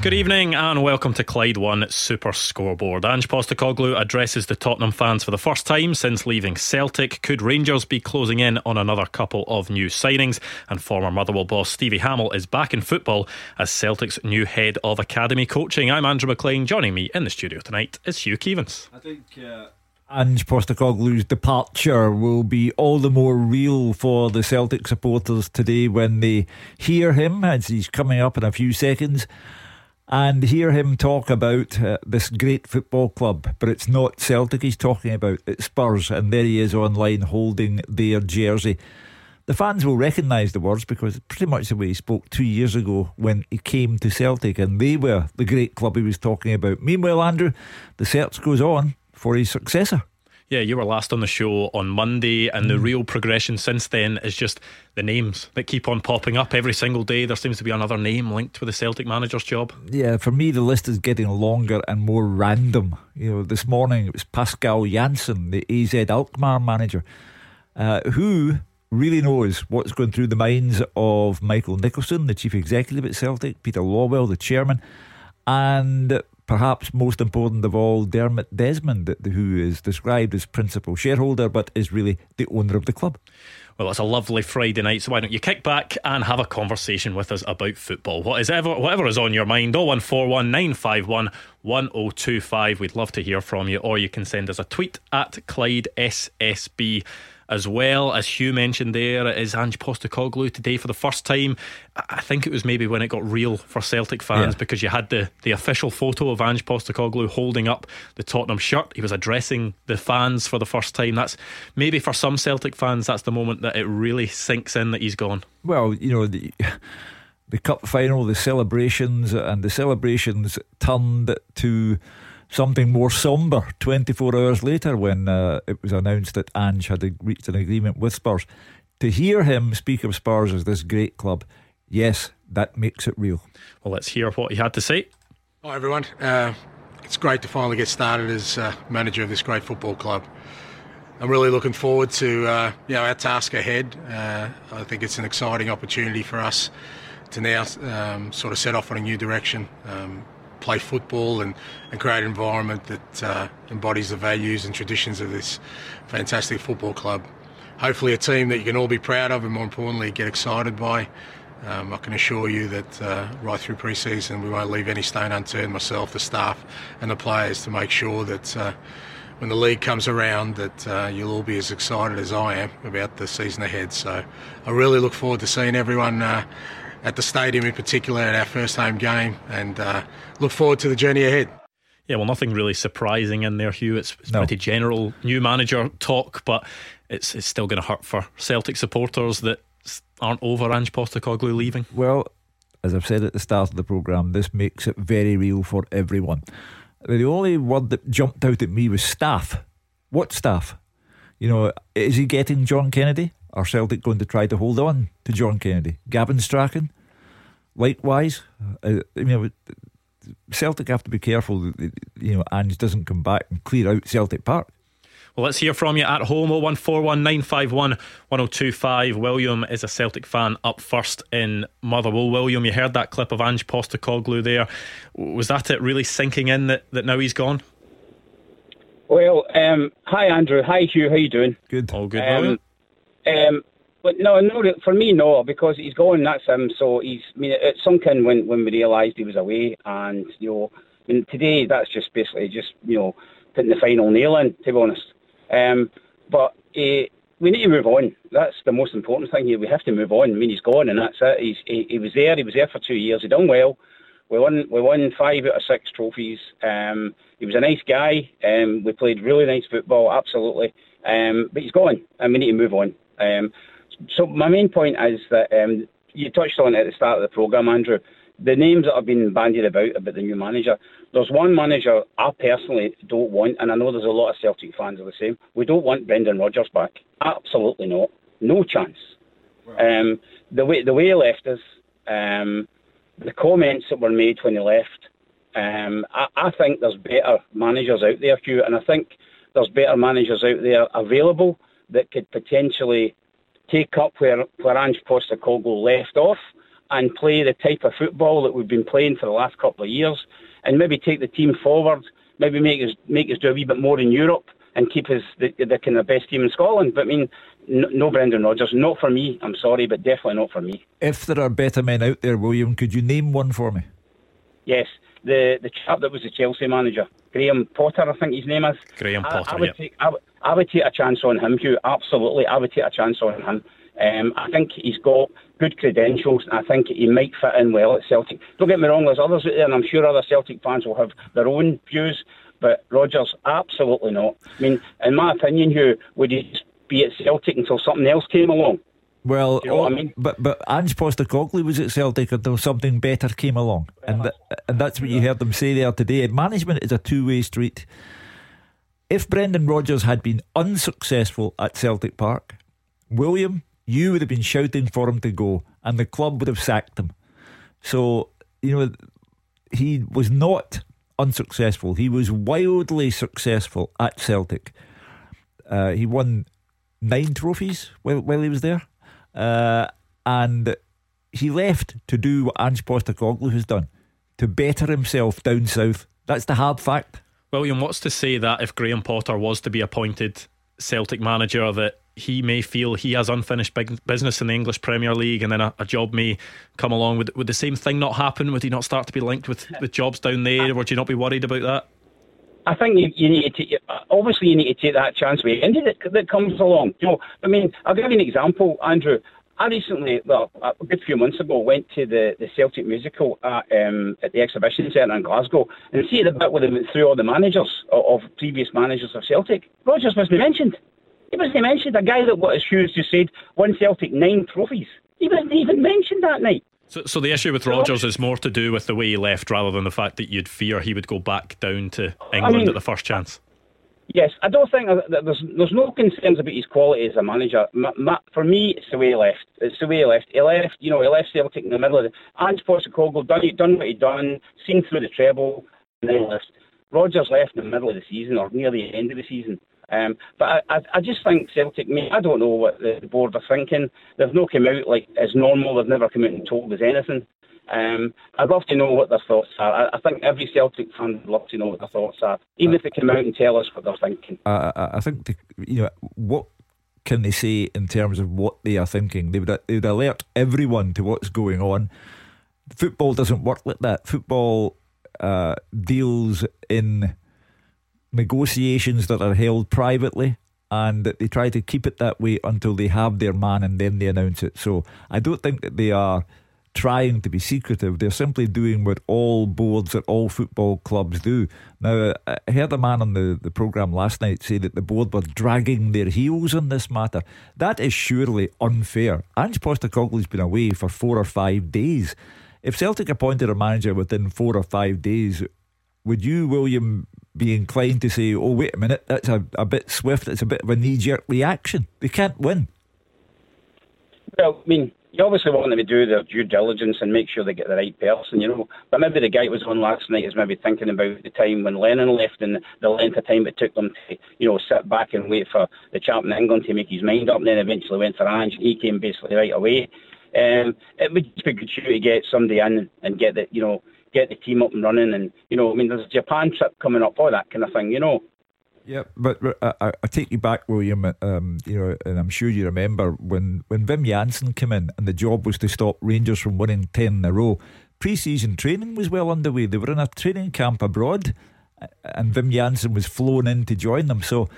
Good evening and welcome to Clyde One Super Scoreboard. Ange Postecoglou addresses the Tottenham fans for the first time since leaving Celtic. Could Rangers be closing in on another couple of new signings? And former Motherwell boss Stevie Hammell is back in football as Celtic's new head of academy coaching. I'm Andrew Maclean. Joining me in the studio tonight is Hugh Keevins. I think. Uh... Ange Postecoglou's departure will be all the more real for the Celtic supporters today when they hear him as he's coming up in a few seconds and hear him talk about uh, this great football club. But it's not Celtic he's talking about, it's Spurs. And there he is online holding their jersey. The fans will recognise the words because it's pretty much the way he spoke two years ago when he came to Celtic, and they were the great club he was talking about. Meanwhile, Andrew, the search goes on for his successor. Yeah, you were last on the show on Monday, and mm. the real progression since then is just the names that keep on popping up every single day. There seems to be another name linked with the Celtic manager's job. Yeah, for me, the list is getting longer and more random. You know, this morning it was Pascal Jansen, the AZ Alkmaar manager, uh, who really knows what's going through the minds of Michael Nicholson, the chief executive at Celtic, Peter Lawwell, the chairman, and perhaps most important of all, Dermot Desmond, who is described as principal shareholder but is really the owner of the club. Well, it's a lovely Friday night, so why don't you kick back and have a conversation with us about football? What is ever, whatever is on your mind, 0141 951 1025. We'd love to hear from you, or you can send us a tweet at Clyde SSB as well. As Hugh mentioned there, it is Ange Postecoglou today for the first time. I think it was maybe when it got real for Celtic fans yeah. because you had the, the official photo of Ange Postecoglou holding up the Tottenham shirt. He was addressing the fans for the first time. That's maybe for some Celtic fans, that's the moment that it really sinks in that he's gone. Well, you know, the, the cup final, the celebrations, and the celebrations turned to something more sombre 24 hours later when uh, it was announced that Ange had reached an agreement with Spurs. To hear him speak of Spurs as this great club, yes, that makes it real. Well, let's hear what he had to say. Hi, everyone. Uh, it's great to finally get started as uh, manager of this great football club. I'm really looking forward to uh, you know our task ahead. Uh, I think it's an exciting opportunity for us to now um, sort of set off on a new direction. Um, play football and, and create an environment that uh, embodies the values and traditions of this fantastic football club. Hopefully, a team that you can all be proud of and, more importantly, get excited by. Um, I can assure you that uh, right through pre-season, we won't leave any stone unturned. Myself, the staff, and the players to make sure that uh, when the league comes around, that uh, you'll all be as excited as I am about the season ahead. So, I really look forward to seeing everyone uh, at the stadium in particular at our first home game and uh, look forward to the journey ahead. Yeah, well, nothing really surprising in there, Hugh. It's, it's no. pretty general new manager talk, but it's it's still going to hurt for Celtic supporters that aren't over Ange Postecoglou leaving. Well, as I've said at the start of the programme, this makes it very real for everyone. The only word that jumped out at me was staff. What staff? You know, is he getting John Kennedy? Are Celtic going to try to hold on to John Kennedy? Gavin Strachan? Likewise, uh, I mean, Celtic have to be careful that you know Ange doesn't come back and clear out Celtic Park. Well, let's hear from you at home 01419511025. William is a Celtic fan up first in Motherwell. William, you heard that clip of Ange Postecoglou there. Was that it really sinking in that, that now he's gone? Well, um, hi Andrew, hi Hugh, how you doing? Good, all good. Um, um, but no, no, for me, no, because he's gone. That's him. So he's. I mean, it sunk in when when we realised he was away, and you know, I mean, today that's just basically just you know putting the final nail in. To be honest, um, but uh, we need to move on. That's the most important thing here. We have to move on. I mean, he's gone, and that's it. He's he, he was there. He was there for two years. He done well. We won we won five out of six trophies. Um, he was a nice guy. Um, we played really nice football, absolutely. Um, but he's gone, and we need to move on. Um, so my main point is that um, you touched on it at the start of the programme, Andrew. The names that have been bandied about about the new manager. There's one manager I personally don't want, and I know there's a lot of Celtic fans are the same. We don't want Brendan Rodgers back. Absolutely not. No chance. Um, the way the way he left us, um, the comments that were made when he left, um, I, I, think there's better managers out there, Hugh, and I think there's better managers out there available that could potentially take up where, where Ange Postecoglou left off and play the type of football that we've been playing for the last couple of years, and maybe take the team forward, maybe make us make us do a wee bit more in Europe and keep us the, the kind of best team in Scotland. But I mean, no, no Brendan Rodgers, not for me. I'm sorry, but definitely not for me. If there are better men out there, William, could you name one for me? Yes, the the chap that was the Chelsea manager, Graham Potter, I think his name is. Graham Potter. I, I would take I, I would take a chance on him, Hugh. Absolutely, I would take a chance on him. Um, I think he's got good credentials, and I think he might fit in well at Celtic. Don't get me wrong, there's others out there, and I'm sure other Celtic fans will have their own views. But Rodgers, absolutely not. I mean, in my opinion, Hugh, would he be at Celtic until something else came along? Well, you know I mean? but but Ange Postecoglou was at Celtic until something better came along, and th- and that's what you heard them say there today. Management is a two way street. If Brendan Rodgers had been unsuccessful at Celtic Park, William, you would have been shouting for him to go, and the club would have sacked him. So you know he was not unsuccessful. He was wildly successful at Celtic. Uh, he won nine trophies while, while he was there. Uh, and he left to do what Ange Postecoglou has done, to better himself down south. That's the hard fact. William, what's to say that if Graham Potter was to be appointed Celtic manager, that he may feel he has unfinished business in the English Premier League, and then a, a, job may come along. Would, would the same thing not happen? Would he not start to be linked with, with jobs down there? Would you not be worried about that? I think you, you need to take, obviously you need to take that chance with any that, that comes along. You know, I mean, I'll give you an example, Andrew. I recently, well, a good few months ago, went to the, the Celtic musical at, um, at the exhibition centre in Glasgow and see the bit where they went through all the managers of, of previous managers of Celtic. Rodgers wasn't mentioned. He wasn't mentioned. A guy that, what his shoes just said, won Celtic nine trophies. He wasn't even mentioned that night. So, so the issue with Rodgers is more to do with the way he left rather than the fact that you'd fear he would go back down to England I mean, at the first chance. Yes, I don't think that there's there's no concerns about his quality as a manager. Ma, ma, for me, it's the way he left. It's the way he left. He left, you know, he left Celtic in the middle of the. Ange Postecoglou done done what he'd done, seen through the treble, and then left. Rodgers left in the middle of the season or near the end of the season. Um, but I, I, just think Celtic, I don't know what the, board are thinking. They've not come out like as normal. They've never come out and told us anything. Um, I'd love to know what their thoughts are. I, I, think every Celtic fan would love to know what their thoughts are, even if they come out and tell us what they're thinking. I, I think the, you know what can they say in terms of what they are thinking. They would they would alert everyone to what's going on. Football doesn't work like that. Football uh, deals in negotiations that are held privately and that they try to keep it that way until they have their man and then they announce it. So I don't think that they are trying to be secretive. They're simply doing what all boards at all football clubs do. Now, I heard a man on the, the programme last night say that the board were dragging their heels on this matter. That is surely unfair. Ange Postecoglou's been away for four or five days. If Celtic appointed a manager within four or five days, would you, William, be inclined to say, oh, wait a minute, that's a, a bit swift, it's a bit of a knee jerk reaction. They can't win. Well, I mean, you obviously want them to do their due diligence and make sure they get the right person, you know. But maybe the guy who was on last night is maybe thinking about the time when Lennon left and the length of time it took them to, you know, sit back and wait for the chap in England to make his mind up, and then eventually went for Ange, and he came basically right away. Um, it would just be good to get somebody in and get the, you know, get the team up and running. And, you know, I mean, there's a Japan trip coming up, all that kind of thing, you know. Yeah, but, uh, I, I, take you back, William. Uh, um, you know, and I'm sure you remember when when Wim Jansen came in, and the job was to stop Rangers from winning ten in a row. Pre-season training was well underway. They were in a training camp abroad, uh, and Wim Jansen was flown in to join them. So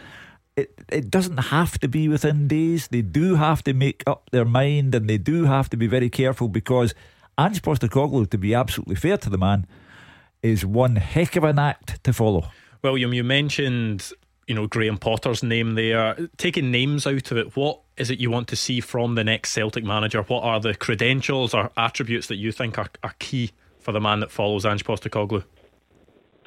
it it doesn't have to be within days. They do have to make up their mind, and they do have to be very careful because Ange Postecoglou, to be absolutely fair to the man, is one heck of an act to follow. William, you mentioned you know Graham Potter's name there. Taking names out of it, what is it you want to see from the next Celtic manager? What are the credentials or attributes that you think are, are key for the man that follows Ange Postecoglou?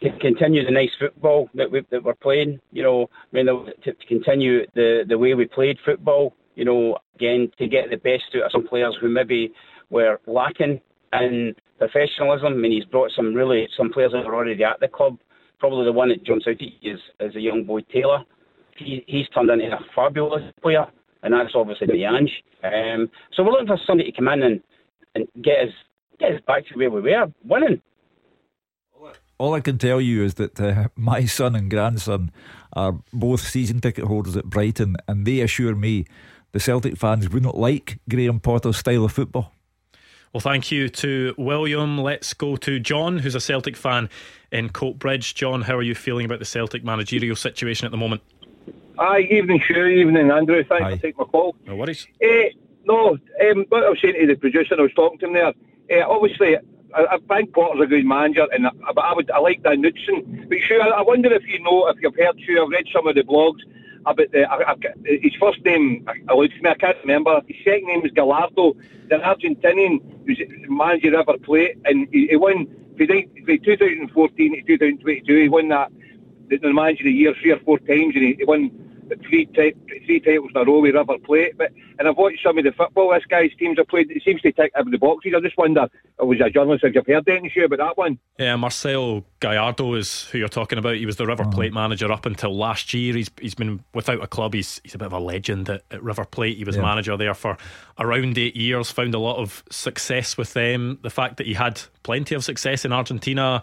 To continue the nice football that, we, that we're playing, you know, I mean, to, to continue the, the way we played football, you know, again, to get the best out of some players who maybe were lacking in professionalism. I mean, he's brought some really some players that are already at the club. Probably the one that jumps out at you is, is a young boy Taylor. He, he's turned into a fabulous player, and that's obviously the. Um, so we're looking for somebody to come in and, and get us get us back to where we were, winning. All I can tell you is that uh, my son and grandson are both season ticket holders at Brighton, and they assure me the Celtic fans wouldn't like Graham Potter's style of football. Well, thank you to William. Let's go to John, who's a Celtic fan in Coatbridge. John, how are you feeling about the Celtic managerial situation at the moment? Hi, evening, Sure, evening, Andrew. Thanks Hi. for taking my call. No worries. Uh, no, um, what I was saying to the producer, I was talking to him there. Uh, obviously, I, I think Potter's a good manager, and I, but I would I like Dan Knutsen. But sure, I, I wonder if you know, if you've heard, sure, I've read some of the blogs about the, I, I, his first name. Eludes me, I can't remember. His second name is Gallardo, the Argentinian who's manager River Plate, and he, he won. From 2014 to 2022, he won that the, the manager of the year three or four times, and he, he won three ti- three titles in a row with River Plate. But and I've watched some of the football this guy's teams have played. It seems to tick every the boxes. I just wonder, I was a journalist, if you've heard anything sure about that one. Yeah, Marcelo Gallardo is who you're talking about. He was the River Plate mm. manager up until last year. He's he's been without a club. He's he's a bit of a legend at, at River Plate. He was Yeah. manager there for around eight years. Found a lot of success with them. The fact that he had plenty of success in Argentina.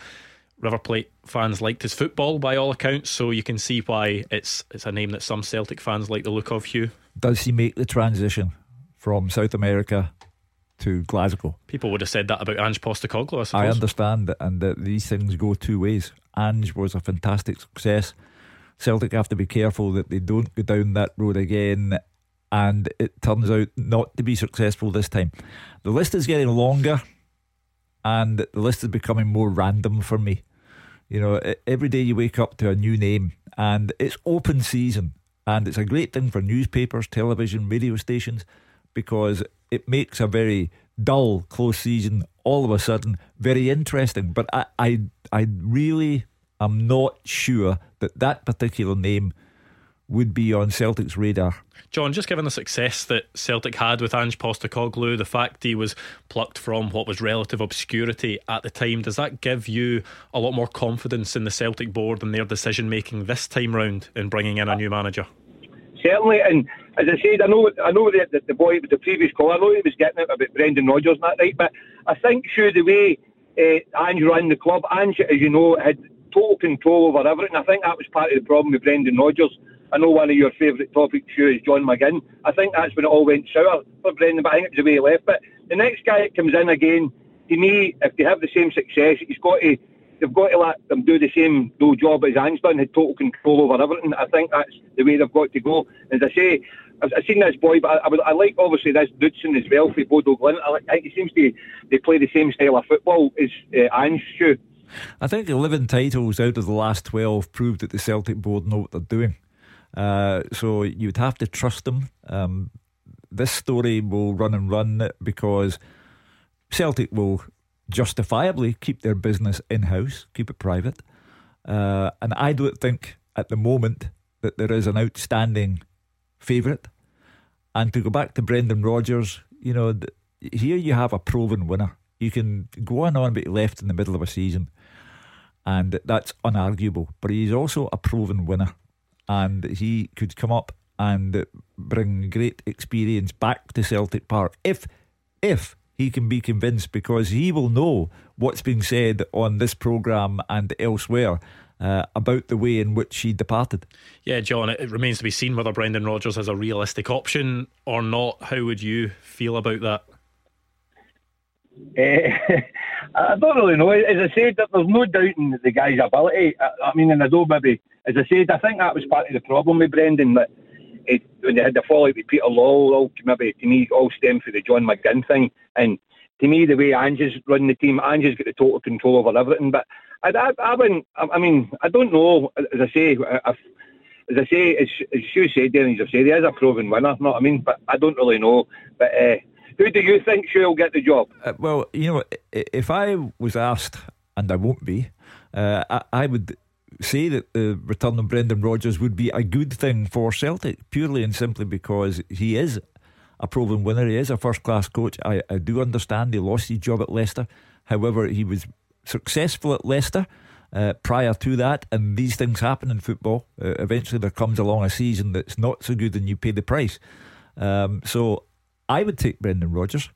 River Plate fans liked his football by all accounts, so you can see why it's it's a name that some Celtic fans like the look of. Hugh, Does he make the transition from South America to Glasgow? people would have said that about Ange Postecoglou. I suppose. I understand that, and that these things go two ways. Ange was a fantastic success. Celtic have to be careful that they don't go down that road again, and it turns out not to be successful this time. The list is getting longer, and the list is becoming more random for me. You know, every day you wake up to a new name, and it's open season, and it's a great thing for newspapers, television, radio stations, because it makes a very dull close season all of a sudden very interesting. But I, I, I really am not sure that that particular name would be on Celtic's radar. John, just given the success that Celtic had with Ange Postecoglou, the fact he was plucked from what was relative obscurity at the time, does that give you a lot more confidence in the Celtic board and their decision making this time round in bringing in a new manager? Certainly, and as I said, I know, I know that the, the boy, with the previous call, I know he was getting it about Brendan Rodgers and that, right? But I think, sure, the way uh, Ange ran the club, Ange, as you know, had total control over everything. I think that was part of the problem with Brendan Rodgers. I know one of your favourite topics, sure, is John McGinn. I think that's when it all went sour for Brendan, but I think it was the way he left. But the next guy that comes in again, to me, if they have the same success, he's got to. They've got to let them do the same job as Ange had total control over everything. I think that's the way they've got to go. As I say, I've, I've seen this boy, but I, I, I like obviously this Dudson as well for Bodo Glimt. I, I think he seems to they play the same style of football as uh, Ange Stu. I think 11 titles out of the last 12 proved that the Celtic board know what they're doing. Uh, so you'd have to trust them. Um, this story will run and run because Celtic will justifiably keep their business in house, keep it private. Uh, and I don't think at the moment that there is an outstanding favourite. And to go back to Brendan Rodgers, you know, th- here you have a proven winner. You can go on and on, but left in the middle of a season, and that's unarguable. But he's also a proven winner, and he could come up and bring great experience back to Celtic Park if, if he can be convinced, because he will know what's being said on this programme and elsewhere. Uh, about the way in which he departed. Yeah, John, it, it remains to be seen whether Brendan Rodgers is a realistic option or not. How would you feel about that? Uh, I don't really know. As I said, there- there's no doubting the guy's ability. I, I mean, and I don't maybe, as I said, I think that was part of the problem with Brendan that it, when they had the fallout with Peter Lawwell maybe to me all stemmed from the John McGinn thing. And to me, the way Angie's run the team, Angie's got the total control over everything. But I, I, I wouldn't. I, I mean, I don't know. As I say, if, as I say, as, as Stu said there, and said, he is a proven winner. What I mean? But I don't really know. But uh, who do you think she'll get the job? Uh, well, you know, if I was asked, and I won't be, uh, I, I would say that the return of Brendan Rodgers would be a good thing for Celtic, purely and simply because he is a proven winner. He is a first class coach. I, I do understand he lost his job at Leicester. However, he was successful at Leicester. Uh, prior to that, and these things happen in football. Uh, eventually, there comes along a season that's not so good, and you pay the price. Um, so, I would take Brendan Rodgers,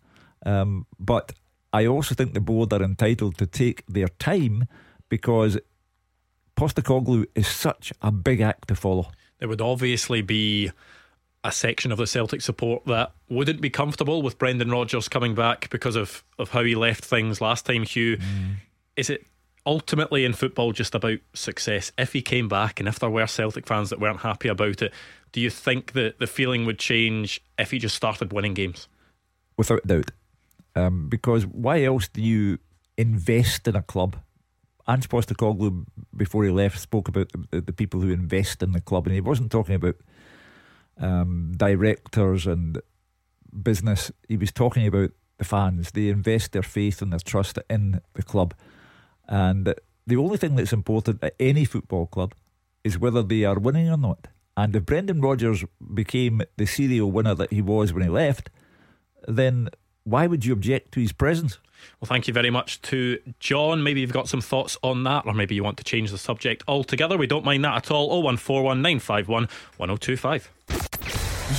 um, but I also think the board are entitled to take their time because Postecoglou is such a big act to follow. There would obviously be a section of the Celtic support that wouldn't be comfortable with Brendan Rodgers coming back because of, of how he left things last time, Hugh. Mm. Is it ultimately in football just about success? If he came back and if there were Celtic fans that weren't happy about it, do you think that the feeling would change if he just started winning games? Without doubt. Um, because why else do you invest in a club? Ange Postecoglou, before he left, spoke about the, the, people who invest in the club, and he wasn't talking about um, directors and business. He was talking about the fans. They invest their faith and their trust in the club, and the only thing that's important at any football club is whether they are winning or not. And if Brendan Rodgers became the serial winner that he was when he left, then why would you object to his presence? Well, thank you very much to John. Maybe you've got some thoughts on that, or maybe you want to change the subject altogether. We don't mind that at all. 0141 951 1025.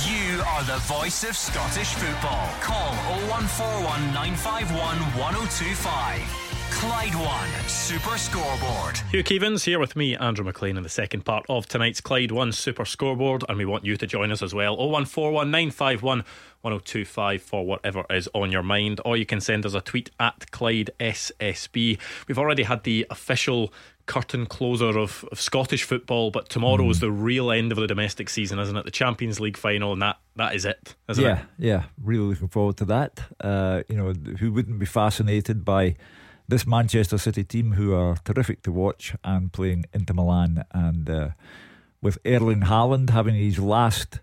You are the voice of Scottish football. Call 0141 951 1025. Clyde One Super Scoreboard. Hugh Keevins here with me, Andrew Maclean, in the second part of tonight's Clyde One Super Scoreboard, and we want you to join us as well. 01419511025 for whatever is on your mind, or you can send us a tweet at Clyde SSB. We've already had the official curtain closer of, of Scottish football, but tomorrow mm. is the real end of the domestic season, isn't it? The Champions League final, and that that is it, yeah, it? Yeah, yeah, really looking forward to that. Uh, you know, who wouldn't be fascinated by this Manchester City team, who are terrific to watch and playing Inter Milan, and uh, with Erling Haaland having his last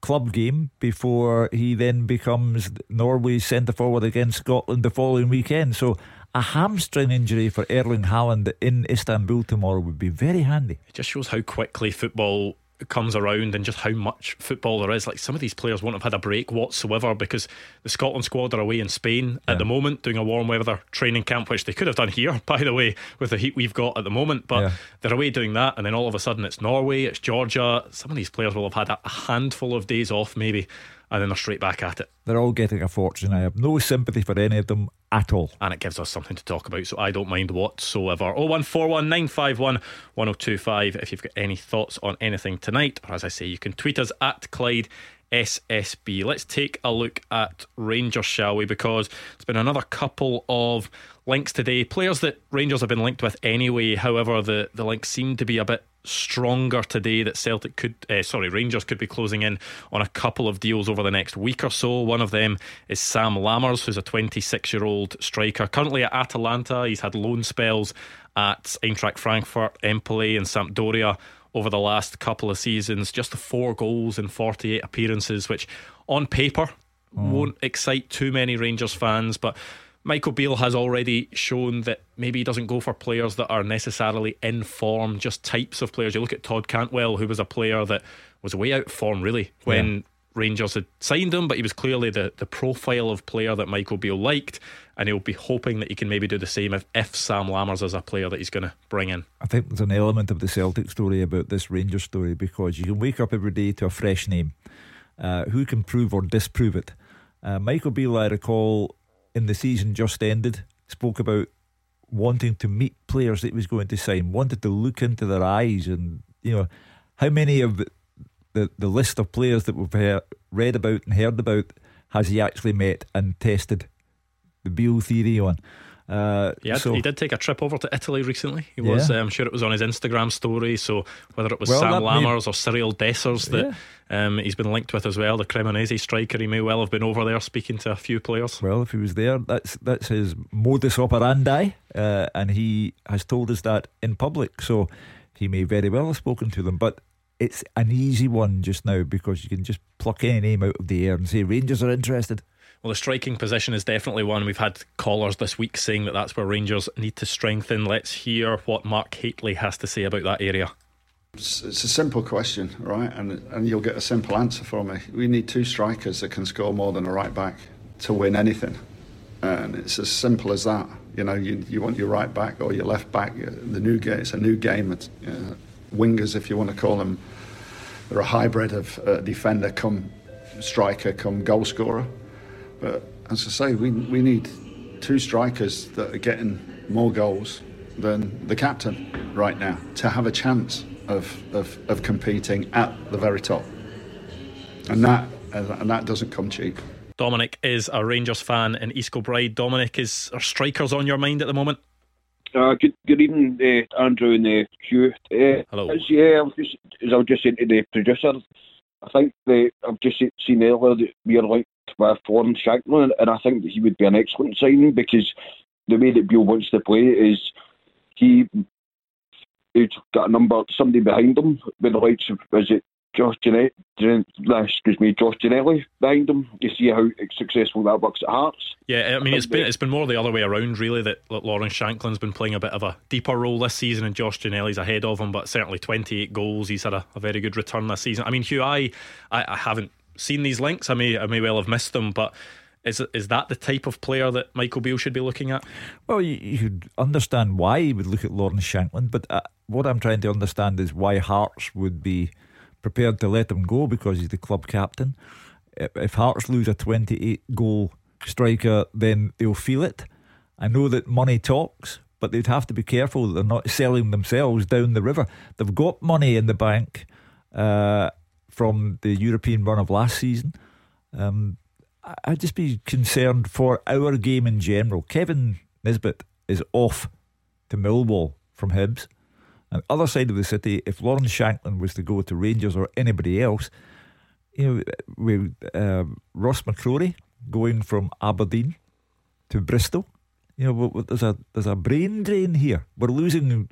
club game before he then becomes Norway's centre forward against Scotland the following weekend. So a hamstring injury for Erling Haaland in Istanbul tomorrow would be very handy. It just shows how quickly football comes around and just how much football there is. Like some of these players won't have had a break whatsoever because the Scotland squad are away in Spain yeah. at the moment doing a warm weather training camp, which they could have done here, by the way, with the heat we've got at the moment. But yeah. they're away doing that, and then all of a sudden it's Norway, it's Georgia. Some of these players will have had a handful of days off, maybe and then they're straight back at it. They're all getting a fortune. I have no sympathy for any of them at all. And it gives us something to talk about, so I don't mind whatsoever. 01419511025 if you've got any thoughts on anything tonight. Or as I say, you can tweet us at Clyde SSB. Let's take a look at Rangers, shall we? Because it's been another couple of links today. Players that Rangers have been linked with anyway. However, the, the links seem to be a bit stronger today that Celtic could, uh, sorry, Rangers could be closing in on a couple of deals over the next week or so. One of them is Sam Lammers, who's a 26 year old striker, currently at Atalanta. He's had loan spells at Eintracht Frankfurt, Empoli, and Sampdoria over the last couple of seasons. Just the four goals in 48 appearances, which on paper mm. won't excite too many Rangers fans, but Michael Beale has already shown that maybe he doesn't go for players that are necessarily in form, just types of players. You look at Todd Cantwell, who was a player that was way out of form, really, when yeah. Rangers had signed him, but he was clearly the, the profile of player that Michael Beale liked, and he'll be hoping that he can maybe do the same if, if Sam Lammers is a player that he's going to bring in. I think there's an element of the Celtic story about this Rangers story because you can wake up every day to a fresh name. Uh, who can prove or disprove it? Uh, Michael Beale, I recall, in the season just ended spoke about wanting to meet players that he was going to sign, wanted to look into their eyes, and you know how many of the the list of players that we've heard, read about and heard about has he actually met and tested the Beale theory on. Uh, yeah, so, he did take a trip over to Italy recently. He was, uh, I'm sure it was on his Instagram story. So whether it was well, Sam Lammers may... or Cyriel Dessers that yeah. um, he's been linked with as well, the Cremonese striker, he may well have been over there speaking to a few players. Well, if he was there, that's that's his modus operandi, uh, and he has told us that in public. So he may very well have spoken to them, but. It's an easy one just now because you can just pluck any name out of the air and say Rangers are interested. Well, the striking position is definitely one. We've had callers this week saying that that's where Rangers need to strengthen. Let's hear what Mark Hateley has to say about that area. It's, it's, a simple question, right? And and you'll get a simple answer from me. We need two strikers that can score more than a right back to win anything, and it's as simple as that. You know, you, you want your right back or your left back. The new game, it's a new game. It's, uh, wingers, if you want to call them, they're a hybrid of uh, defender come striker come goal scorer. But as I say, we we need two strikers that are getting more goals than the captain right now to have a chance of, of, of competing at the very top. And that, and that doesn't come cheap. Dominic is a Rangers fan in East Kilbride. Dominic, is are strikers on your mind at the moment? Uh, good, good evening, uh, Andrew and uh, Hugh. Uh, Hello. As, yeah, I was just, as I was just saying to the producer, I think the, I've just seen earlier that we are linked with Lawrence Shankland, and I think that he would be an excellent signing because the way that Beale wants to play is he he's got a number somebody behind him with the likes of is it Josh Janet, ah, excuse me, Josh Ginnelly behind him. You see how successful that works at Hearts. Yeah, I mean it's been it's been more the other way around really that Lawrence Shankland's been playing a bit of a deeper role this season, and Josh Ginnelly's ahead of him. But certainly 28 goals, he's had a, a very good return this season. I mean, Hugh, I, I I haven't seen these links. I may I may well have missed them, but is is that the type of player that Michael Beale should be looking at? Well, you, you could understand why he would look at Lawrence Shankland, but uh, what I'm trying to understand is why Hearts would be prepared to let him go because he's the club captain. If Hearts lose a 28 goal striker, then they'll feel it. I know that money talks, but they'd have to be careful that they're not selling themselves down the river. They've got money in the bank uh, from the European run of last season. Um, I'd just be concerned for our game in general. Kevin Nisbet is off to Millwall from Hibs. And other side of the city, if Lawrence Shankland was to go to Rangers or anybody else, you know, with uh, Ross McCrorie going from Aberdeen to Bristol, you know, there's a there's a brain drain here. We're losing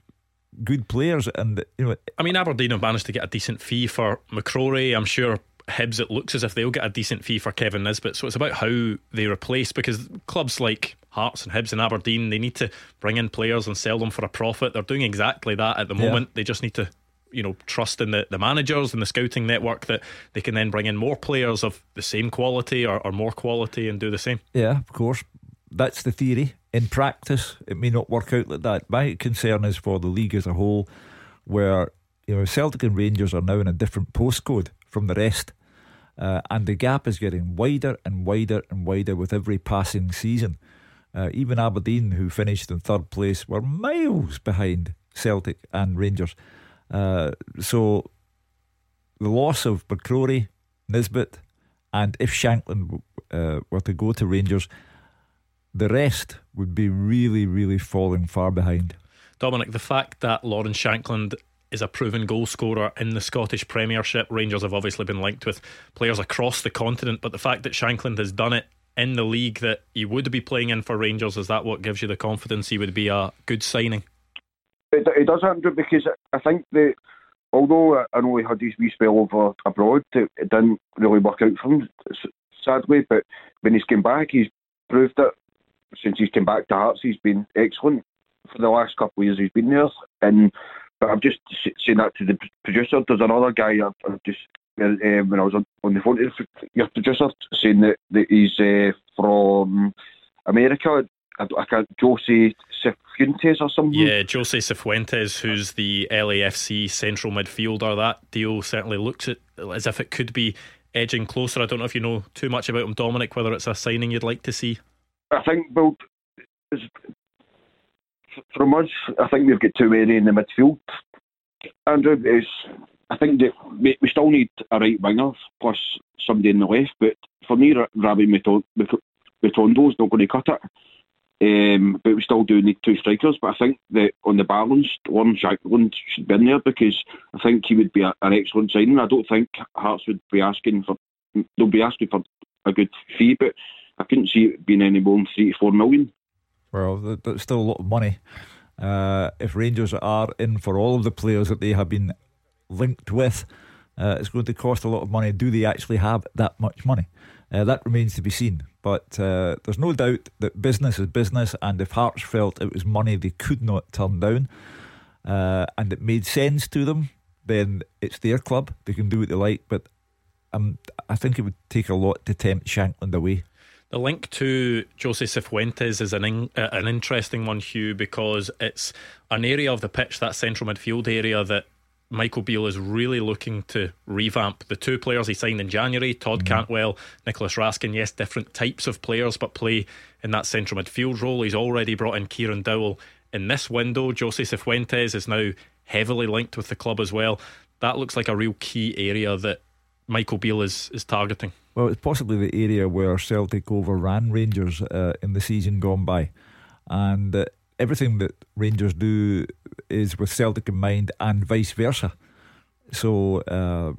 good players, and you know. I mean, Aberdeen have managed to get a decent fee for McCrorie. I'm sure Hibs, it looks as if they'll get a decent fee for Kevin Nisbet. So it's about how they replace because clubs like Hearts and Hibs and Aberdeen, they need to bring in players and sell them for a profit. They're doing exactly that at the yeah. moment. They just need to, you know, trust in the, the managers and the scouting network that they can then bring in more players of the same quality or, or more quality and do the same. Yeah, of course. That's the theory. In practice, it may not work out like that. My concern is for the league as a whole, where you know Celtic and Rangers are now in a different postcode from the rest. Uh, and the gap is getting wider and wider and wider with every passing season. Uh, even Aberdeen, who finished in third place, were miles behind Celtic and Rangers. Uh, so the loss of McCrorie, Nisbet, and if Shankland uh, were to go to Rangers, the rest would be really, really falling far behind. Dominic, the fact that Lawrence Shankland is a proven goal scorer in the Scottish Premiership. Rangers have obviously been linked with players across the continent, but the fact that Shankland has done it in the league that he would be playing in for Rangers, is that what gives you the confidence he would be a good signing? It, it does, Andrew, because I think that although uh, I know he had his wee spell over uh, abroad, it, it didn't really work out for him, sadly. But when he's came back, he's proved that since he's come back to Hearts, he's been excellent for the last couple of years he's been there. And but I'm just saying that to the producer. There's another guy I've just uh, when I was on, the phone to your producer saying that, that he's uh, from America. I, can't, Jose Cifuentes or something. Yeah, Jose Cifuentes, who's the LAFC central midfielder. That deal certainly looks as if it could be edging closer. I don't know if you know too much about him, Dominic, whether it's a signing you'd like to see. I think, well, from us, I think we've got too many in the midfield. Andrew, is I think that we, still need a right winger plus somebody in the left. But for me, Rabbi Matondo's not going to cut it. Um, but we still do need two strikers. But I think that on the balance, one Shankland should be in there because I think he would be a, an excellent signing. I don't think Hearts would be asking for they'll be asking for a good fee, but I couldn't see it being any more than three to four million. Well, that's still a lot of money. Uh, if Rangers are in for all of the players that they have been linked with, uh, it's going to cost a lot of money. Do they actually have that much money? Uh, that remains to be seen. But uh, there's no doubt that business is business, and if Hearts felt it was money they could not turn down, uh, and it made sense to them then it's their club. They can do what they like, but um, I think it would take a lot to tempt Shankland away. The link to Jose Cifuentes is an in, uh, an interesting one, Hugh, because it's an area of the pitch, that central midfield area, that Michael Beale is really looking to revamp. The two players he signed in January, Todd mm-hmm. Cantwell, Nicolas Raskin, yes, different types of players, but play in that central midfield role. He's already brought in Kieran Dowell in this window. Jose Cifuentes is now heavily linked with the club as well. That looks like a real key area that Michael Beale is, is targeting. Well, it's possibly the area where Celtic overran Rangers uh, in the season gone by. And uh, everything that Rangers do is with Celtic in mind and vice versa. So, uh,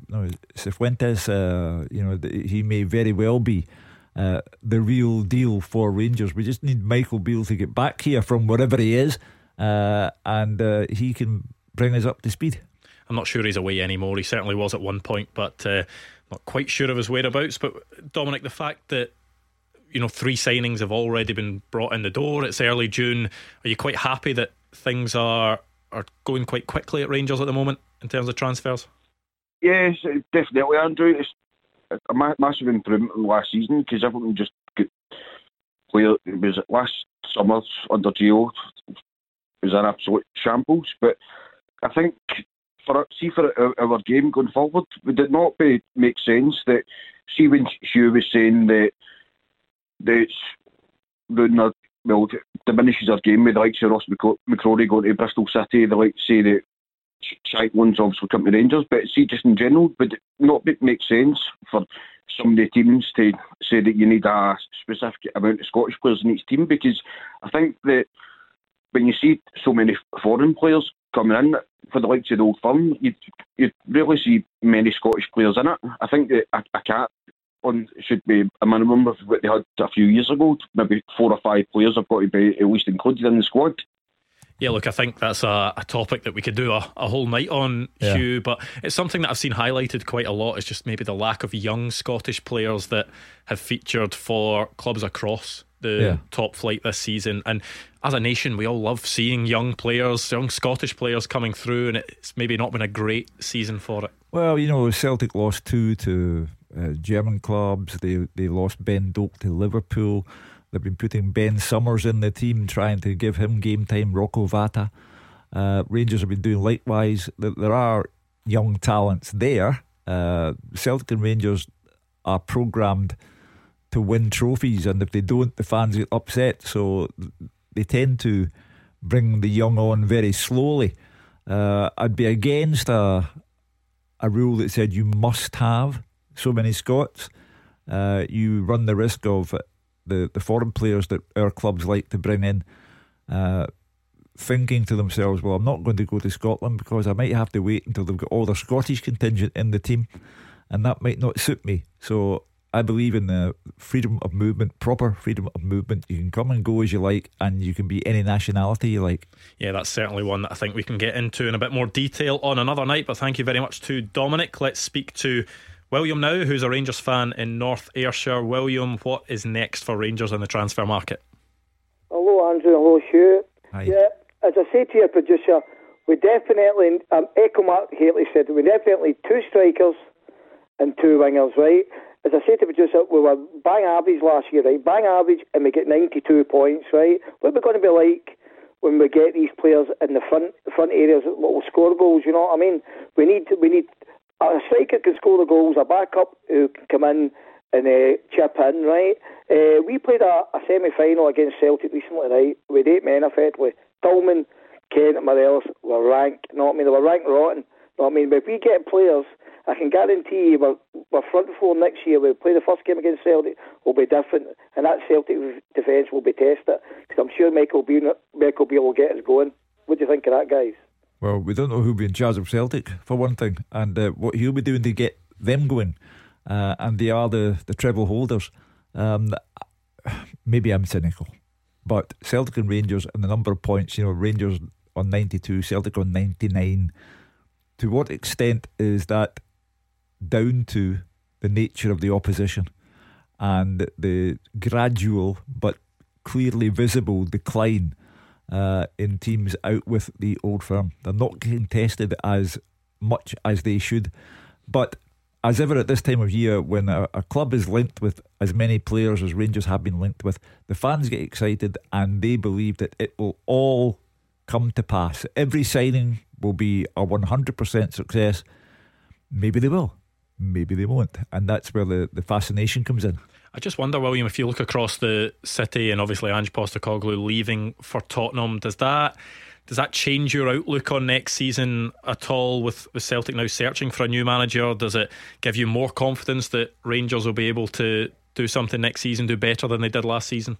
Cifuentes, uh, you know, he may very well be uh, the real deal for Rangers. We just need Michael Beale to get back here from wherever he is, uh, and uh, he can bring us up to speed. I'm not sure he's away anymore. He certainly was at one point, but uh, not quite sure of his whereabouts. But Dominic, the fact that you know three signings have already been brought in the door. It's early June. Are you quite happy that things are are going quite quickly at Rangers at the moment in terms of transfers? Yes, definitely, Andrew. It's a massive improvement in last season because everyone just got where it was last summer under Gio was an absolute shambles. But I think for see for our, our game going forward, would it not be make sense that see when Hugh was saying that that ruining well diminishes our game with the likes of Ross McCrorie going to Bristol City, they like say that one's obviously come to Rangers, but see just in general, would it not make sense for some of the teams to say that you need a specific amount of Scottish players in each team? Because I think that when you see so many foreign players coming in for the likes of the old firm, you you rarely see many Scottish players in it. I think that a, a cat on should be a minimum of what they had a few years ago. Maybe four or five players have got to be at least included in the squad. Yeah, look, I think that's a, a topic that we could do a, a whole night on, yeah. Hugh, but it's something that I've seen highlighted quite a lot. It's just maybe the lack of young Scottish players that have featured for clubs across the yeah. top flight this season. And as a nation, we all love seeing young players, young Scottish players coming through, and it's maybe not been a great season for it. Well, you know, Celtic lost two to uh, German clubs. They they lost Ben Doak to Liverpool. They've been putting Ben Summers in the team, trying to give him game time. Rocco Vata. Uh, Rangers have been doing likewise. There are young talents there. Uh, Celtic and Rangers are programmed to win trophies, and if they don't, the fans get upset. So they tend to bring the young on very slowly. Uh, I'd be against a a rule that said you must have so many Scots. Uh, you run the risk of the, the foreign players that our clubs like to bring in uh, thinking to themselves, well, I'm not going to go to Scotland because I might have to wait until they've got all their Scottish contingent in the team, and that might not suit me. So I believe in the freedom of movement, proper freedom of movement. You can come and go as you like, and you can be any nationality you like. Yeah, that's certainly one that I think we can get into in a bit more detail on another night. But thank you very much to Dominic. Let's speak to William now, who's a Rangers fan in North Ayrshire. William, what is next for Rangers in the transfer market? Hello, Andrew. Hello, Hugh. Hi. Yeah, as I say to your producer, we definitely, um, Echo Mark Haley said, we definitely two strikers and two wingers, right? As I said to producer, we were bang average last year, right? Bang average, and we get 92 points, right? What are we going to be like when we get these players in the front front areas that will score goals? You know what I mean? We need we need a striker can score the goals, a backup who can come in and uh, chip in, right? Uh, we played a, a semi final against Celtic recently, right? With eight men effectively. Tillman, Kent, and Morelos were ranked, you know what I mean? They were ranked rotten, you know what I mean? But if we get players I can guarantee you we're, we're front four next year. We'll play the first game against Celtic will be different, and that Celtic defence will be tested because I'm sure Michael Beale, Michael Beale will get us going. What do you think of that, guys? Well, we don't know who'll be in charge of Celtic for one thing, and uh, what he'll be doing to get them going, uh, and they are the the treble holders. Um, maybe I'm cynical, but Celtic and Rangers and the number of points, you know, Rangers on 92, Celtic on 99. To what extent is that down to the nature of the opposition and the gradual but clearly visible decline uh, in teams out with the old firm. They're not getting tested as much as they should. But as ever at this time of year, when a, a, club is linked with as many players as Rangers have been linked with, the fans get excited and they believe that it will all come to pass. Every signing will be a 100% success. Maybe they will, maybe they won't. And that's where the, the fascination comes in. I just wonder, William, if you look across the city and obviously Ange Postecoglou leaving for Tottenham, does that does that change your outlook on next season at all with, with Celtic now searching for a new manager? Does it give you more confidence that Rangers will be able to do something next season, do better than they did last season?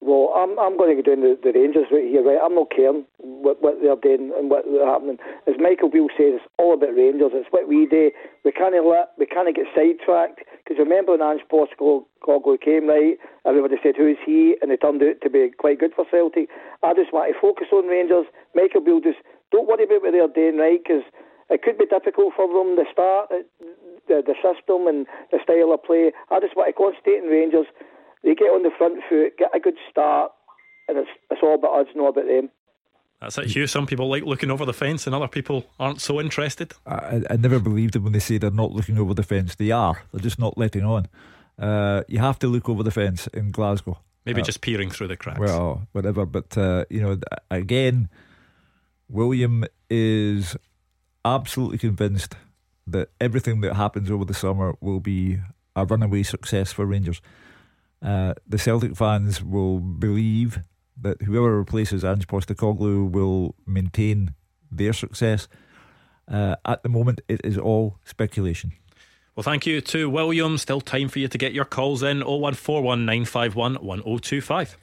Well, I'm I'm going to go down the, the Rangers right here, right? I'm not caring what, what they're doing and what they're happening. As Michael Beale says, it's all about Rangers. It's what we do. We can't let we can't get sidetracked because remember when Ange Postecoglou came, right? Everybody said, "Who is he?" and it turned out to be quite good for Celtic. I just want to focus on Rangers. Michael Beale just don't worry about what they're doing, right? Because it could be difficult for them to start uh, the the system and the style of play. I just want to concentrate on Rangers they get on the front foot, get a good start, and it's, it's all about us, not about them. That's it, Hugh. Some people like looking over the fence, and other people aren't so interested. I, I never believed them when they say they're not looking over the fence. They are. They're just not letting on. Uh, you have to look over the fence in Glasgow. Maybe uh, just peering through the cracks. Well, whatever. But uh, you know, again, William is absolutely convinced that everything that happens over the summer will be a runaway success for Rangers. Uh, the Celtic fans will believe that whoever replaces Ange Postecoglou will maintain their success. Uh, at the moment, it is all speculation. Well, thank you to William. Still time for you to get your calls in 0141 951 1025.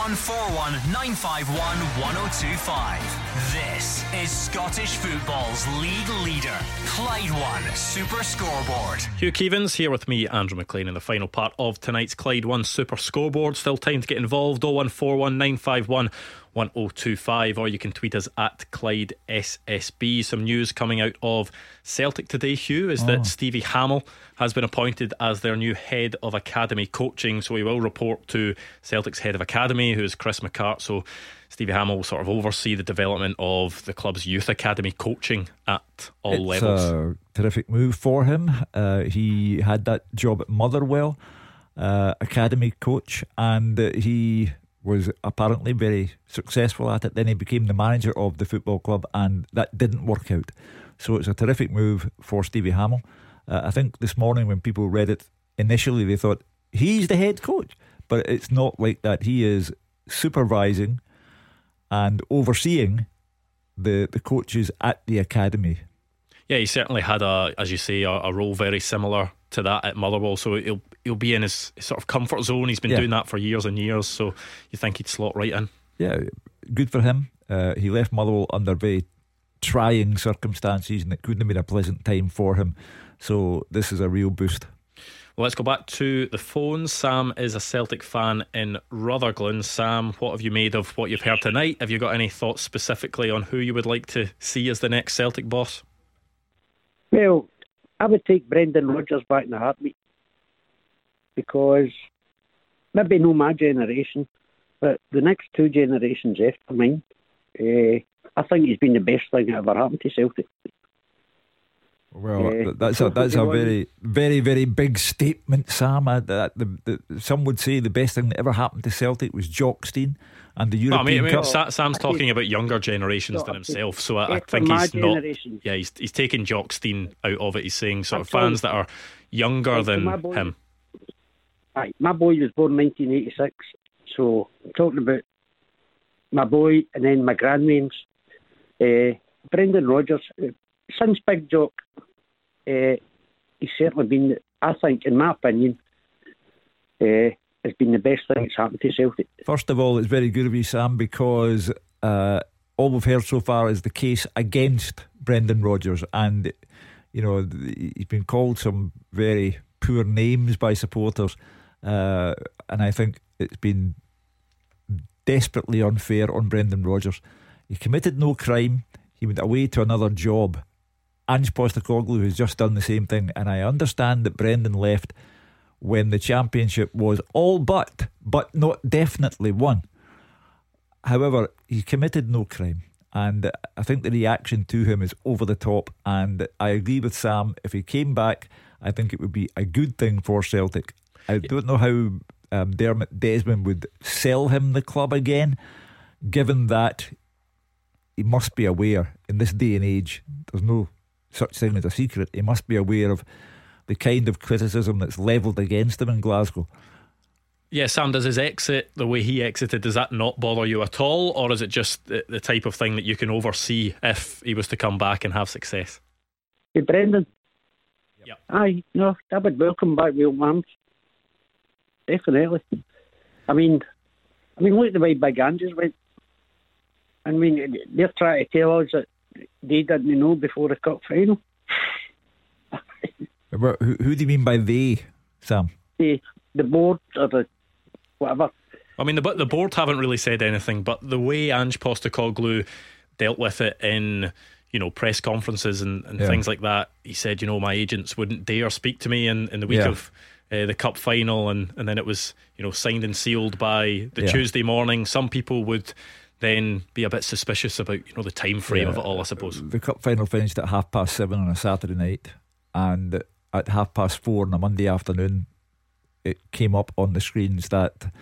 0141 951 1025. This is Scottish football's league leader, Clyde One Super Scoreboard. Hugh Keevins here with me, Andrew Maclean, in the final part of tonight's Clyde One Super Scoreboard. Still time to get involved 0141 951 1025, or you can tweet us at Clyde SSB. Some news coming out of Celtic today, Hugh, is oh. that Stevie Hammell has been appointed as their new head of academy coaching. So he will report to Celtic's head of academy, who is Chris McCart. So Stevie Hammell will sort of oversee the development of the club's youth academy coaching at all levels. it's levels. A terrific move for him. Uh, he had that job at Motherwell, uh, academy coach, and uh, he was apparently very successful at it. Then he became the manager of the football club, and that didn't work out. So it's a terrific move for Stevie Hammell. Uh, I think this morning when people read it initially, they thought he's the head coach, but it's not like that. He is supervising and overseeing the the coaches at the academy. Yeah, he certainly had a, as you say, a, a role very similar to that at Motherwell. So he'll he'll be in his, sort of comfort zone. He's been yeah. doing that for years and years. So you think he'd slot right in? Yeah, good for him. Uh, he left Motherwell under very trying circumstances, and it couldn't have been a pleasant time for him. So this is a real boost. Well, let's go back to the phone. Sam is a Celtic fan in Rutherglen. Sam, what have you made of what you've heard tonight? Have you got any thoughts specifically on who you would like to see as the next Celtic boss? Well, I would take Brendan Rodgers back in a heartbeat because maybe no my generation, but the next two generations after mine, uh, I think he's been the best thing that ever happened to Celtic. Well, uh, that's a that's a very very very big statement, Sam. I, the, the, some would say the best thing that ever happened to Celtic was Jock Stein and the European well, I mean, I mean, Sam's talking about younger generations than himself, so I, I think he's not. Yeah, he's he's taking Jock Stein out of it. He's saying sort of fans that are younger than him. Right, my boy was born 1986, so I'm talking about my boy and then my grandnames. Uh, Brendan Rodgers, uh, since Big Jock, uh, he's certainly been, I think, in my opinion, uh, has been the best thing that's happened to Celtic. First of all, it's very good of you, Sam, because uh, all we've heard so far is the case against Brendan Rodgers, and you know he's been called some very poor names by supporters, uh, and I think it's been desperately unfair on Brendan Rodgers. He committed no crime. He went away to another job. Ange Postecoglou has just done the same thing, and I understand that Brendan left when the championship was all but, but not definitely won. However, he committed no crime. And I think the reaction to him is over the top. And I agree with Sam. If he came back, I think it would be a good thing for Celtic. I don't know how um, Dermot Desmond would sell him the club again, given that he must be aware in this day and age, there's no such thing as a secret. He must be aware of the kind of criticism that's levelled against him in Glasgow. Yeah, Sam, does his exit, the way he exited, does that not bother you at all? Or is it just the, the type of thing that you can oversee if he was to come back and have success? Hey, Brendan. Yeah. Aye, no, I would welcome back Will arms. Definitely. I mean, I mean, look at the way Big Ange's went. I mean, they're trying to tell us that they didn't know before the cup final. who, who do you mean by they, Sam? The, the board or the whatever. I mean, the the board haven't really said anything, but the way Ange Postecoglou dealt with it in you know press conferences and, and Yeah. things like that, he said, you know, my agents wouldn't dare speak to me in, in the week Yeah. of uh, the cup final, and and then it was you know signed and sealed by the Yeah. Tuesday morning. Some people would then be a bit suspicious about you know the time frame of it all. I suppose. The cup final finished at half past seven on a Saturday night, and at half past four on a Monday afternoon, it came up on the screens that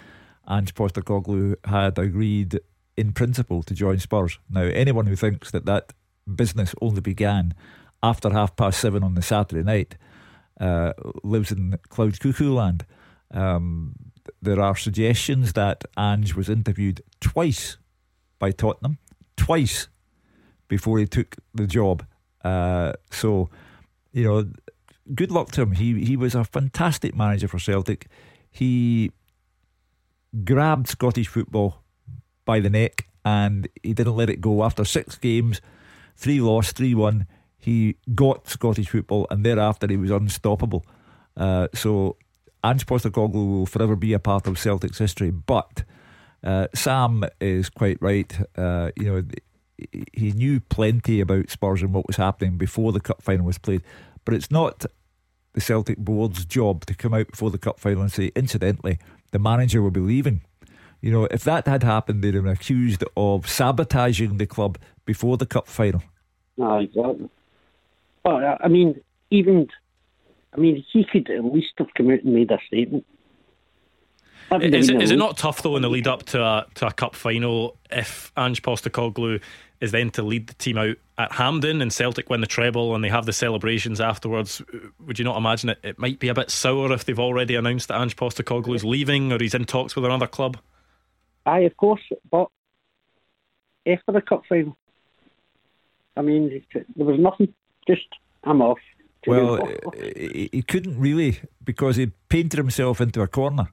Ange Postecoglou had agreed in principle to join Spurs. Now, anyone who thinks that that business only began after half past seven on the Saturday night uh, lives in cloud cuckoo land. Um, there are suggestions that Ange was interviewed twice by Tottenham, twice before he took the job. Uh, so, you know, good luck to him. He he was a fantastic manager for Celtic. He grabbed Scottish football by the neck and he didn't let it go. After six games, three lost, three won, he got Scottish football and thereafter he was unstoppable. Uh, so Ange Postecoglou will forever be a part of Celtic's history. But uh, Sam is quite right. Uh, you know, he- knew plenty about Spurs and what was happening before the cup final was played. But it's not the Celtic board's job to come out before the cup final and say, incidentally, the manager will be leaving. You know, if that had happened, they'd have been accused of sabotaging the club before the cup final. No, exactly. Uh, I mean, even I mean, he could at least have come out and made a statement. That would have Is been it, at is it least- not tough though in the lead up to a to a cup final if Ange Postecoglou is then to lead the team out at Hampden and Celtic win the treble and they have the celebrations afterwards? Would you not imagine it? It might be a bit sour if they've already announced that Ange Postecoglou's leaving or he's in talks with another club. Aye, of course, but after the cup final, I mean, there was nothing. Just I'm off. Well, he, he couldn't really because he painted himself into a corner.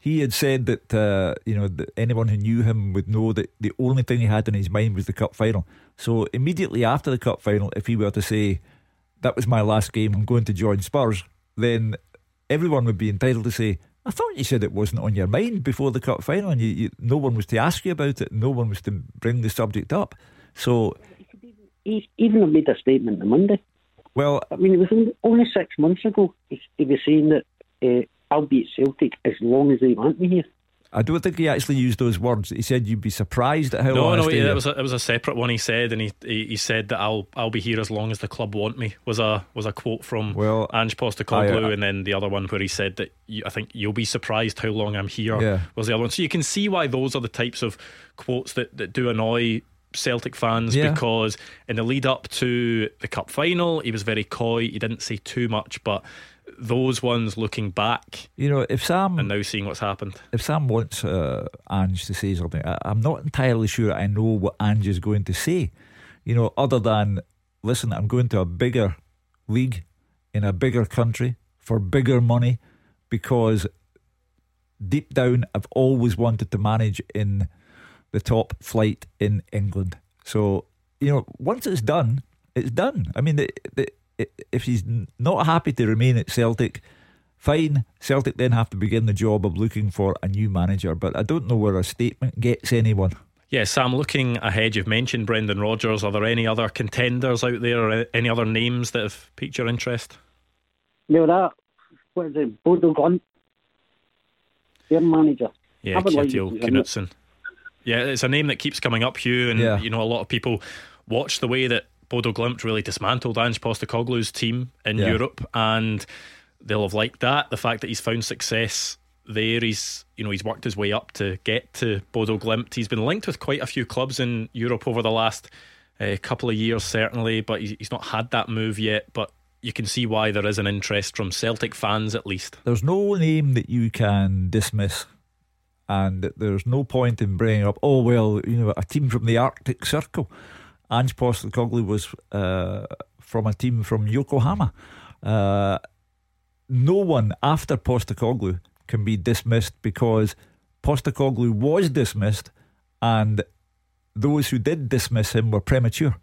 He had said that uh, you know that anyone who knew him would know that the only thing he had in his mind was the cup final. So immediately after the cup final, if he were to say that was my last game, I'm going to join Spurs, then everyone would be entitled to say, "I thought you said it wasn't on your mind before the cup final, and you, you, no one was to ask you about it, no one was to bring the subject up." So he even have made a statement on Monday. Well, I mean, it was only, six months ago. He, he was saying that uh, I'll be at Celtic as long as they want me here. I don't think he actually used those words. He said you'd be surprised at how no, long I no, yeah, it was a, it was a separate one. He said, and he, he he said that I'll I'll be here as long as the club want me. Was a was a quote from well, Ange Postecoglou, I- I- and then the other one where he said that you, I think you'll be surprised how long I'm here. Yeah. Was the other one. So you can see why those are the types of quotes that that do annoy. Celtic fans Yeah. because in the lead up to the cup final he was very coy he didn't say too much but those ones looking back You know, if Sam and now seeing what's happened if Sam wants uh, Ange to say something, I, I'm not entirely sure I know what Ange is going to say. You know, other than listen, I'm going to a bigger league in a bigger country for bigger money because deep down I've always wanted to manage in the top flight in England. So you know, once it's done, it's done. I mean, the, the, if he's not happy to remain at Celtic, fine. Celtic then have to begin the job of looking for a new manager. But I don't know where a statement gets anyone. Yeah, Sam, looking ahead, you've mentioned Brendan Rodgers. Are there any other contenders out there or any other names that have piqued your interest? Now that what is it, Bodo Glimt, their manager. Yeah, I would Kjetil to see Yeah, it's a name that keeps coming up, Hugh, and Yeah. you know a lot of people watch the way that Bodo Glimt really dismantled Ange Postecoglou's team in Yeah. Europe, and they'll have liked that. The fact that he's found success there, he's you know he's worked his way up to get to Bodo Glimt. He's been linked with quite a few clubs in Europe over the last uh, couple of years, certainly, but he's, he's not had that move yet. But you can see why there is an interest from Celtic fans, at least. There's no name that you can dismiss, and there's no point in bringing up. Oh well, you know, a team from the Arctic Circle. Ange Postecoglou was uh, from a team from Yokohama. Uh, no one after Postecoglou can be dismissed because Postecoglou was dismissed, and those who did dismiss him were premature.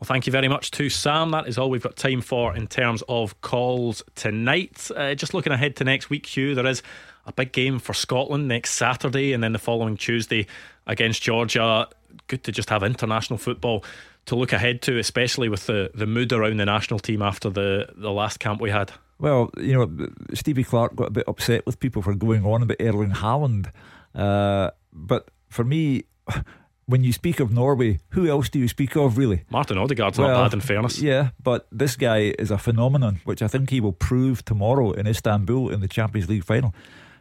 Well, thank you very much to Sam. That is all we've got time for in terms of calls tonight. Uh, just looking ahead to next week, Hugh, there is a big game for Scotland next Saturday and then the following Tuesday against Georgia. Good to just have international football to look ahead to, especially with the, the mood around the national team after the, the last camp we had. Well, you know, Stevie Clarke got a bit upset with people for going on about Erling Haaland. Uh, but for me, when you speak of Norway, who else do you speak of, really? Martin Odegaard's Well, not bad, in fairness. Yeah, but this guy is a phenomenon, which I think he will prove tomorrow in Istanbul in the Champions League final.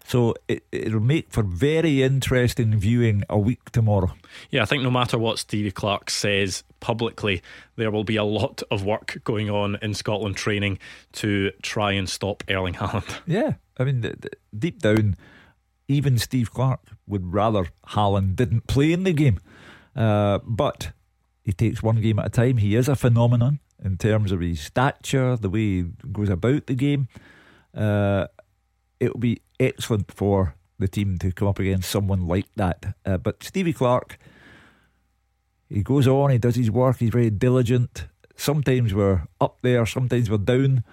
So it, it'll make for very interesting viewing a week tomorrow. Yeah, I think no matter what Stevie Clarke says publicly, there will be a lot of work going on in Scotland training to try and stop Erling Haaland. Yeah, I mean, th- th- deep down, even Steve Clarke would rather Haaland didn't play in the game. Uh, but he takes one game at a time. He is a phenomenon in terms of his stature, the way he goes about the game. Uh, it will be excellent for the team to come up against someone like that. Uh, but Stevie Clarke, he goes on, he does his work, he's very diligent. Sometimes we're up there, sometimes we're down.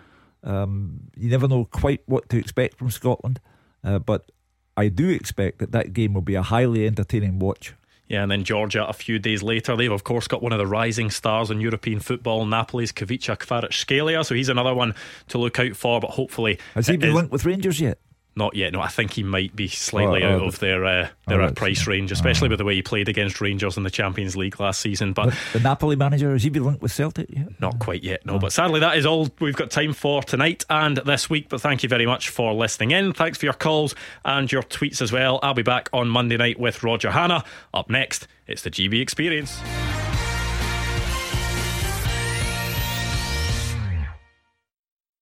Um, you never know quite what to expect from Scotland, uh, but I do expect that that game will be a highly entertaining watch. Yeah, and then Georgia a few days later. They've, of course, got one of the rising stars in European football, Napoli's Khvicha Kvaratskhelia. So he's another one to look out for, but hopefully. Has he been is- linked with Rangers yet? Not yet. No, I think he might be slightly Oh, out oh, of their uh, their oh, uh, price range, especially with the way he played against Rangers in the Champions League last season. But The Napoli manager, has he been linked with Celtic yet? not quite yet, no. But sadly, that is all we've got time for tonight and this week. But thank you very much for listening in. Thanks for your calls and your tweets as well. I'll be back on Monday night with Roger Hannah. Up next, it's the GB Experience.